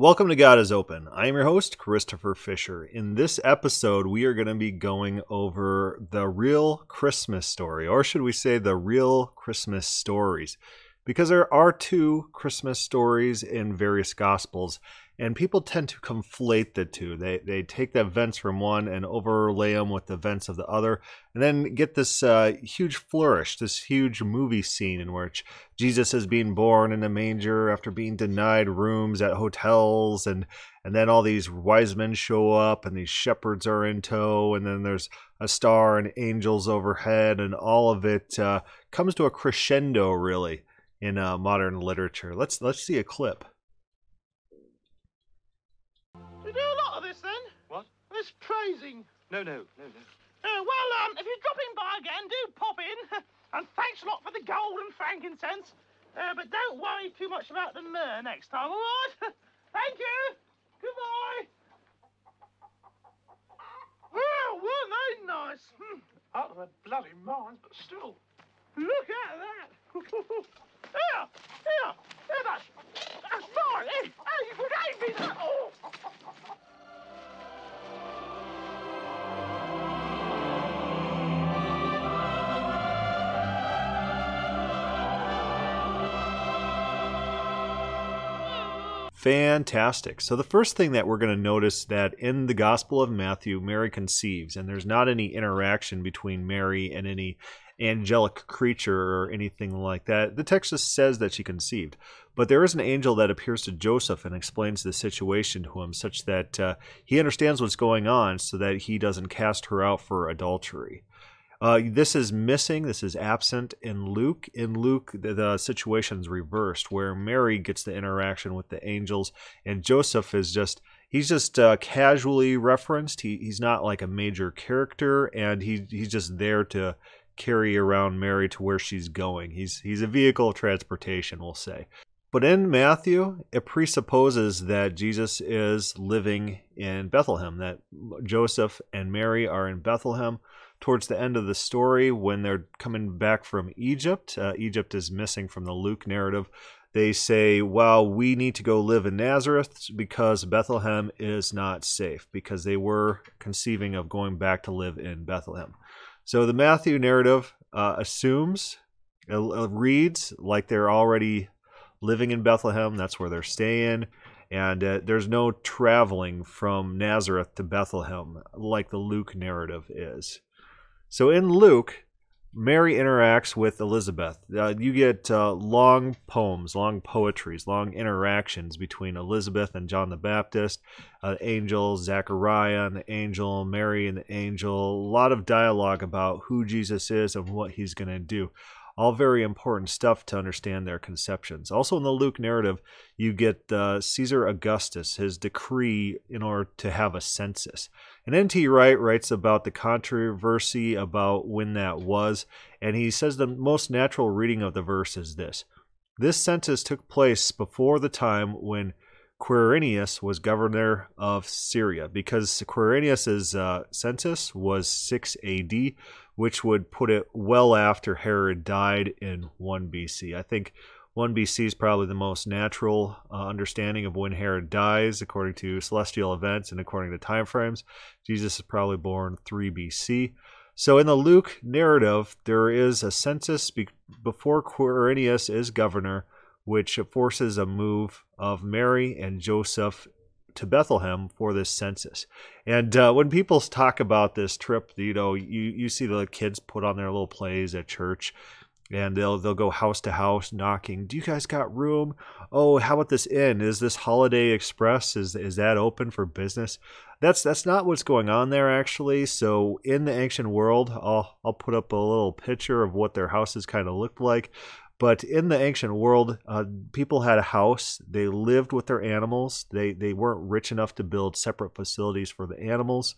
Welcome to God is Open. I am your host, Christopher Fisher. In this episode, we are going to be going over the real Christmas story, or should we say the real Christmas stories? Because there are two Christmas stories in various Gospels, and people tend to conflate the two. They they take the events from one and overlay them with the events of the other, and then get this uh, huge flourish, this huge movie scene in which Jesus is being born in a manger after being denied rooms at hotels, and and then all these wise men show up, and these shepherds are in tow, and then there's a star and angels overhead, and all of it uh, comes to a crescendo, really, in uh, modern literature. Let's let's see a clip. You do a lot of this then? What? This praising. No, no, no, no. Uh, well, um, if you're dropping by again, do pop in. and thanks a lot for the gold and frankincense. Uh, but don't worry too much about the myrrh next time, all right? Thank you. Goodbye. Well, weren't they nice? Hmm. Out of their bloody minds, but still. Look at that. here, here, here, that's, that's mine. Hey, hey, you gave me Fantastic. So the first thing that we're going to notice that in the Gospel of Matthew, Mary conceives, and there's not any interaction between Mary and any angelic creature or anything like that. The text just says that she conceived, but there is an angel that appears to Joseph and explains the situation to him, such that uh, he understands what's going on, so that he doesn't cast her out for adultery. Uh, this is missing. This is absent in Luke. In Luke, the, the situation's reversed, where Mary gets the interaction with the angels, and Joseph is just he's just uh, casually referenced. He he's not like a major character, and he he's just there to carry around Mary to where she's going. He's he's a vehicle of transportation, we'll say. But in Matthew, it presupposes that Jesus is living in Bethlehem, that Joseph and Mary are in Bethlehem towards the end of the story when they're coming back from Egypt. Uh, Egypt is missing from the Luke narrative. They say, well, we need to go live in Nazareth because Bethlehem is not safe, because they were conceiving of going back to live in Bethlehem. So the Matthew narrative uh, assumes, it, it reads like they're already living in Bethlehem. That's where they're staying. And uh, there's no traveling from Nazareth to Bethlehem like the Luke narrative is. So in Luke, Mary interacts with Elizabeth. Uh, you get uh, long poems, long poetries, long interactions between Elizabeth and John the Baptist, uh, angel, Zechariah and the angel, Mary and the angel. A lot of dialogue about who Jesus is and what he's going to do. All very important stuff to understand their conceptions. Also, in the Luke narrative, you get uh, Caesar Augustus, his decree in order to have a census. And N.T. Wright writes about the controversy about when that was, and he says the most natural reading of the verse is this This census took place before the time when Quirinius was governor of Syria, because Quirinius's uh, census was 6 AD, which would put it well after Herod died in 1 BC. I think 1 BC is probably the most natural uh, understanding of when Herod dies, according to celestial events and according to time frames. Jesus is probably born 3 BC. So in the Luke narrative, there is a census be- before Quirinius is governor, which forces a move of Mary and Joseph to Bethlehem for this census. And uh, when people talk about this trip, you know, you, you see the kids put on their little plays at church and they'll they'll go house to house knocking. Do you guys got room? Oh, how about this inn? Is this Holiday Express? Is is that open for business? That's that's not what's going on there actually. So in the ancient world, I'll I'll put up a little picture of what their houses kind of looked like. But in the ancient world, uh, people had a house. They lived with their animals. They they weren't rich enough to build separate facilities for the animals,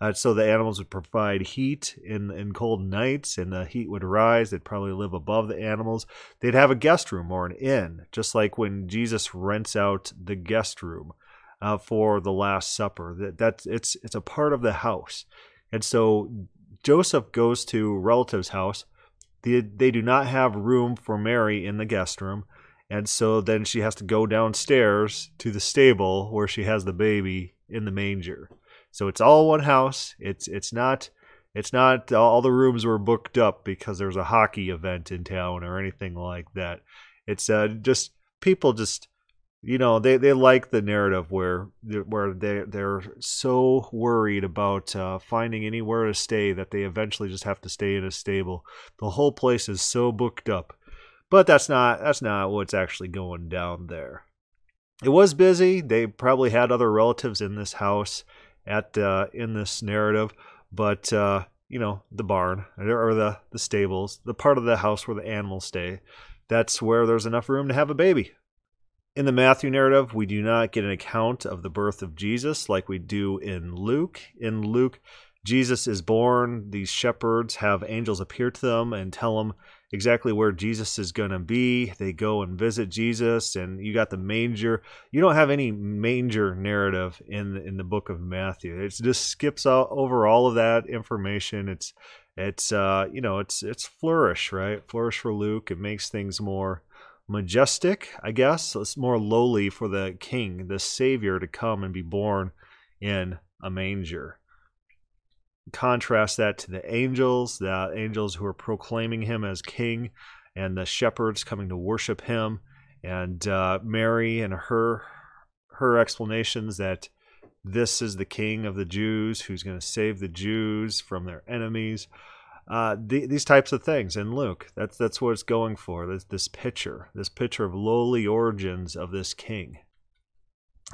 uh, so the animals would provide heat in in cold nights, and the heat would rise. They'd probably live above the animals. They'd have a guest room or an inn, just like when Jesus rents out the guest room uh, for the Last Supper. That that's it's it's a part of the house, and so Joseph goes to relative's house they, do not have room for Mary in the guest room. And so then she has to go downstairs to the stable where she has the baby in the manger. So it's all one house. It's it's not it's not all the rooms were booked up because there's a hockey event in town or anything like that. It's uh, just people just you know they, they like the narrative where where they they're so worried about uh, finding anywhere to stay that they eventually just have to stay in a stable. The whole place is so booked up, but that's not that's not what's actually going down there. It was busy. They probably had other relatives in this house at uh, in this narrative, but uh, you know the barn or the the stables, the part of the house where the animals stay. That's where there's enough room to have a baby. In the Matthew narrative, we do not get an account of the birth of Jesus like we do in Luke. In Luke, Jesus is born. These shepherds have angels appear to them and tell them exactly where Jesus is going to be. They go and visit Jesus, and you got the manger. You don't have any manger narrative in in the book of Matthew. It just skips out over all of that information. It's it's uh you know it's it's flourish right flourish for Luke. It makes things more majestic, I guess. It's more lowly for the king, the savior, to come and be born in a manger. Contrast that to the angels, the angels who are proclaiming him as king, and the shepherds coming to worship him, and uh, Mary and her her explanations that this is the king of the Jews who's going to save the Jews from their enemies uh, the, these types of things in Luke. That's that's what it's going for. This this picture, this picture of lowly origins of this king.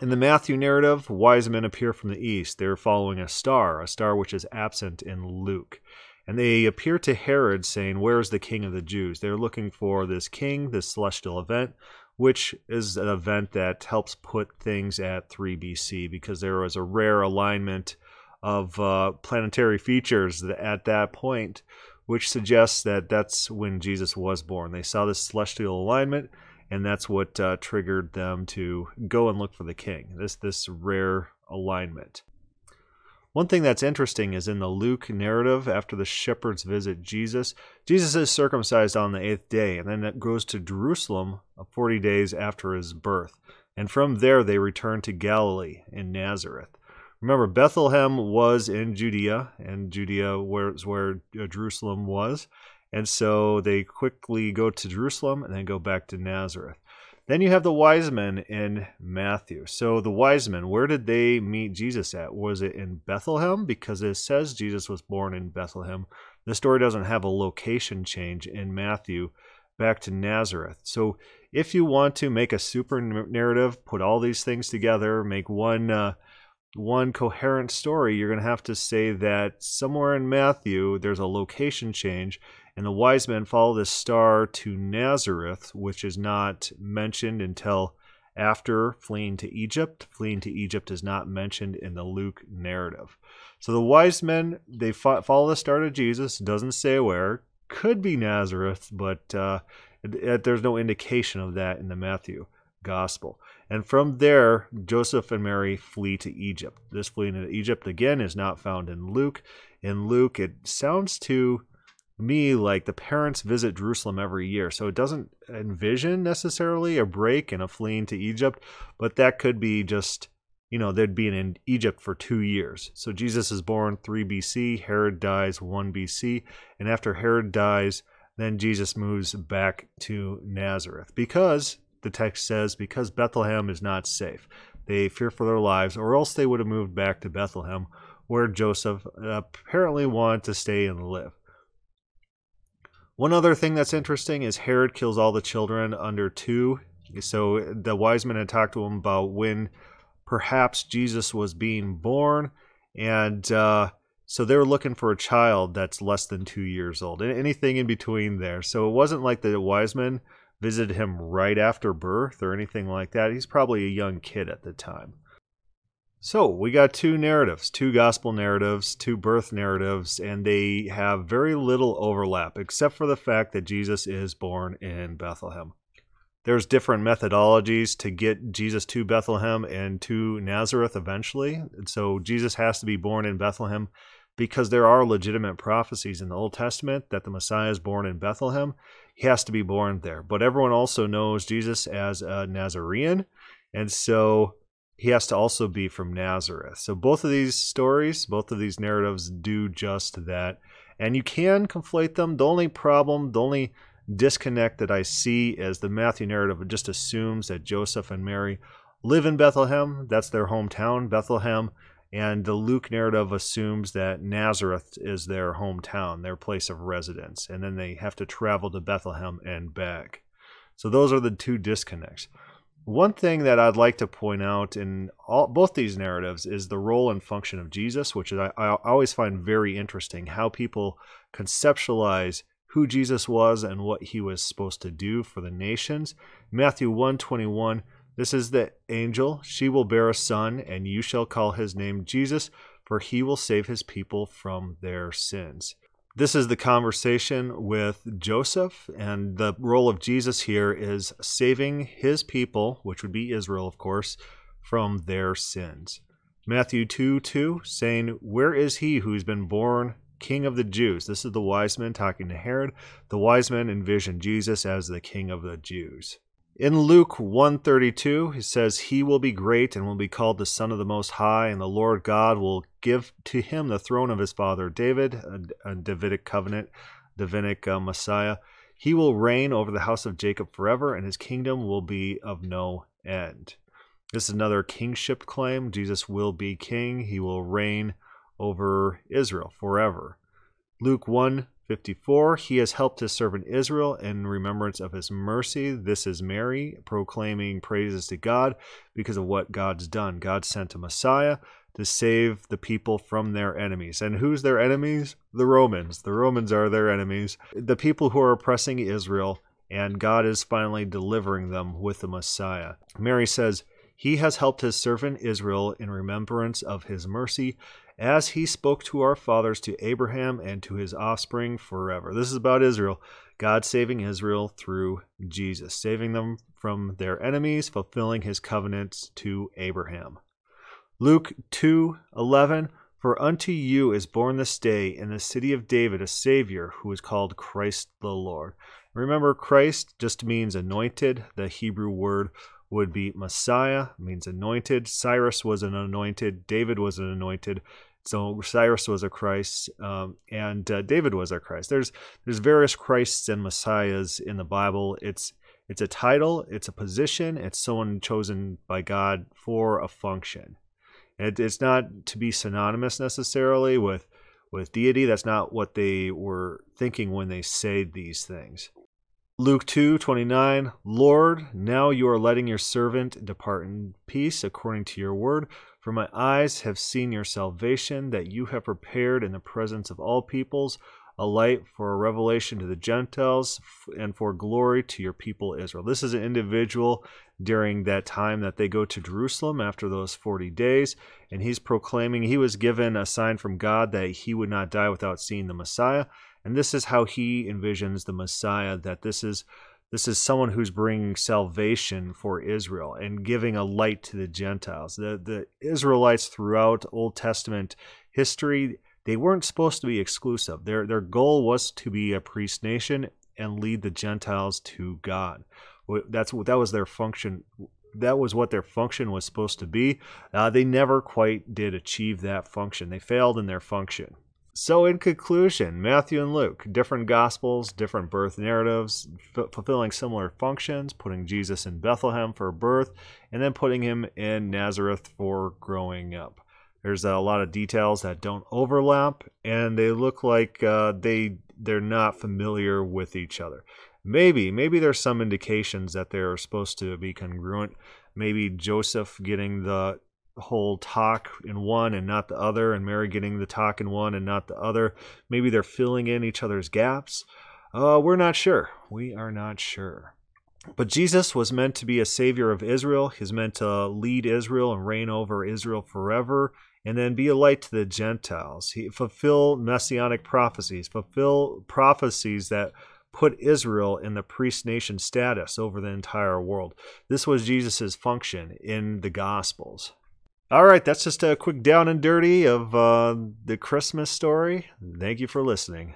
In the Matthew narrative, wise men appear from the east. They're following a star, a star which is absent in Luke. And they appear to Herod saying, Where is the king of the Jews? They're looking for this king, this celestial event, which is an event that helps put things at 3 BC because there was a rare alignment of uh, planetary features at that point, which suggests that that's when Jesus was born. They saw this celestial alignment, and that's what uh, triggered them to go and look for the king. This this rare alignment. One thing that's interesting is in the Luke narrative, after the shepherds visit Jesus, Jesus is circumcised on the eighth day, and then it goes to Jerusalem 40 days after his birth. And from there, they return to Galilee in Nazareth. Remember, Bethlehem was in Judea, and Judea was where uh, Jerusalem was. And so they quickly go to Jerusalem and then go back to Nazareth. Then you have the wise men in Matthew. So the wise men, where did they meet Jesus at? Was it in Bethlehem? Because it says Jesus was born in Bethlehem. The story doesn't have a location change in Matthew back to Nazareth. So if you want to make a super narrative, put all these things together, make one. Uh, one coherent story, you're going to have to say that somewhere in Matthew there's a location change, and the wise men follow this star to Nazareth, which is not mentioned until after fleeing to Egypt. Fleeing to Egypt is not mentioned in the Luke narrative. So the wise men they follow the star to Jesus. Doesn't say where. Could be Nazareth, but uh, there's no indication of that in the Matthew gospel. And from there, Joseph and Mary flee to Egypt. This fleeing to Egypt again is not found in Luke. In Luke, it sounds to me like the parents visit Jerusalem every year. So it doesn't envision necessarily a break and a fleeing to Egypt, but that could be just, you know, they'd be in Egypt for two years. So Jesus is born 3 BC, Herod dies 1 BC, and after Herod dies, then Jesus moves back to Nazareth because the text says, because Bethlehem is not safe. They fear for their lives, or else they would have moved back to Bethlehem, where Joseph apparently wanted to stay and live. One other thing that's interesting is Herod kills all the children under two. So the wise men had talked to him about when perhaps Jesus was being born, and uh, so they were looking for a child that's less than two years old, anything in between there. So it wasn't like the wise men visited him right after birth or anything like that. He's probably a young kid at the time. So we got two narratives, two gospel narratives, two birth narratives, and they have very little overlap except for the fact that Jesus is born in Bethlehem. There's different methodologies to get Jesus to Bethlehem and to Nazareth eventually. So Jesus has to be born in Bethlehem because there are legitimate prophecies in the Old Testament that the Messiah is born in Bethlehem. He has to be born there. But everyone also knows Jesus as a Nazarene. And so he has to also be from Nazareth. So both of these stories, both of these narratives do just that. And you can conflate them. The only problem, the only disconnect that I see is the Matthew narrative just assumes that Joseph and Mary live in Bethlehem. That's their hometown, Bethlehem. And the Luke narrative assumes that Nazareth is their hometown, their place of residence. And then they have to travel to Bethlehem and back. So those are the two disconnects. One thing that I'd like to point out in all, both these narratives is the role and function of Jesus, which I, I always find very interesting how people conceptualize who Jesus was and what he was supposed to do for the nations. Matthew 121 this is the angel. She will bear a son, and you shall call his name Jesus, for he will save his people from their sins. This is the conversation with Joseph, and the role of Jesus here is saving his people, which would be Israel, of course, from their sins. Matthew 2 2 saying, Where is he who's been born king of the Jews? This is the wise men talking to Herod. The wise men envision Jesus as the king of the Jews. In Luke 132, he says, He will be great and will be called the Son of the Most High, and the Lord God will give to him the throne of his father David, a, Davidic covenant, Davidic uh, Messiah. He will reign over the house of Jacob forever, and his kingdom will be of no end. This is another kingship claim. Jesus will be king. He will reign over Israel forever. Luke 1 54 He has helped his servant Israel in remembrance of his mercy. This is Mary proclaiming praises to God because of what God's done. God sent a Messiah to save the people from their enemies. And who's their enemies? The Romans. The Romans are their enemies. The people who are oppressing Israel, and God is finally delivering them with the Messiah. Mary says, He has helped his servant Israel in remembrance of his mercy as he spoke to our fathers, to Abraham, and to his offspring forever. This is about Israel. God saving Israel through Jesus, saving them from their enemies, fulfilling his covenants to Abraham. Luke 2:11 For unto you is born this day in the city of David a savior who is called Christ the Lord. Remember Christ just means anointed. The Hebrew word would be Messiah, means anointed. Cyrus was an anointed, David was an anointed. So Cyrus was a Christ, um, and uh, David was a Christ. There's there's various Christs and Messiahs in the Bible. It's it's a title, it's a position, it's someone chosen by God for a function. It, it's not to be synonymous necessarily with with deity. That's not what they were thinking when they said these things. Luke 2 29, Lord, now you are letting your servant depart in peace according to your word. For my eyes have seen your salvation, that you have prepared in the presence of all peoples a light for a revelation to the Gentiles and for glory to your people Israel. This is an individual during that time that they go to Jerusalem after those 40 days, and he's proclaiming he was given a sign from God that he would not die without seeing the Messiah. And this is how he envisions the Messiah that this is this is someone who's bringing salvation for Israel and giving a light to the Gentiles. The, the Israelites throughout Old Testament history, they weren't supposed to be exclusive. Their, their goal was to be a priest nation and lead the Gentiles to God. That's that was their function. That was what their function was supposed to be. Uh, they never quite did achieve that function. They failed in their function. So, in conclusion, Matthew and Luke, different gospels, different birth narratives, f- fulfilling similar functions, putting Jesus in Bethlehem for birth, and then putting him in Nazareth for growing up. There's a lot of details that don't overlap, and they look like uh, they they're not familiar with each other. Maybe, maybe there's some indications that they're supposed to be congruent. Maybe Joseph getting the whole talk in one and not the other, and Mary getting the talk in one and not the other. Maybe they're filling in each other's gaps. Uh, we're not sure. We are not sure. But Jesus was meant to be a savior of Israel. He's meant to lead Israel and reign over Israel forever, and then be a light to the Gentiles. He fulfill messianic prophecies, fulfill prophecies that put Israel in the priest nation status over the entire world. This was Jesus' function in the Gospels. All right, that's just a quick down and dirty of uh, the Christmas story. Thank you for listening.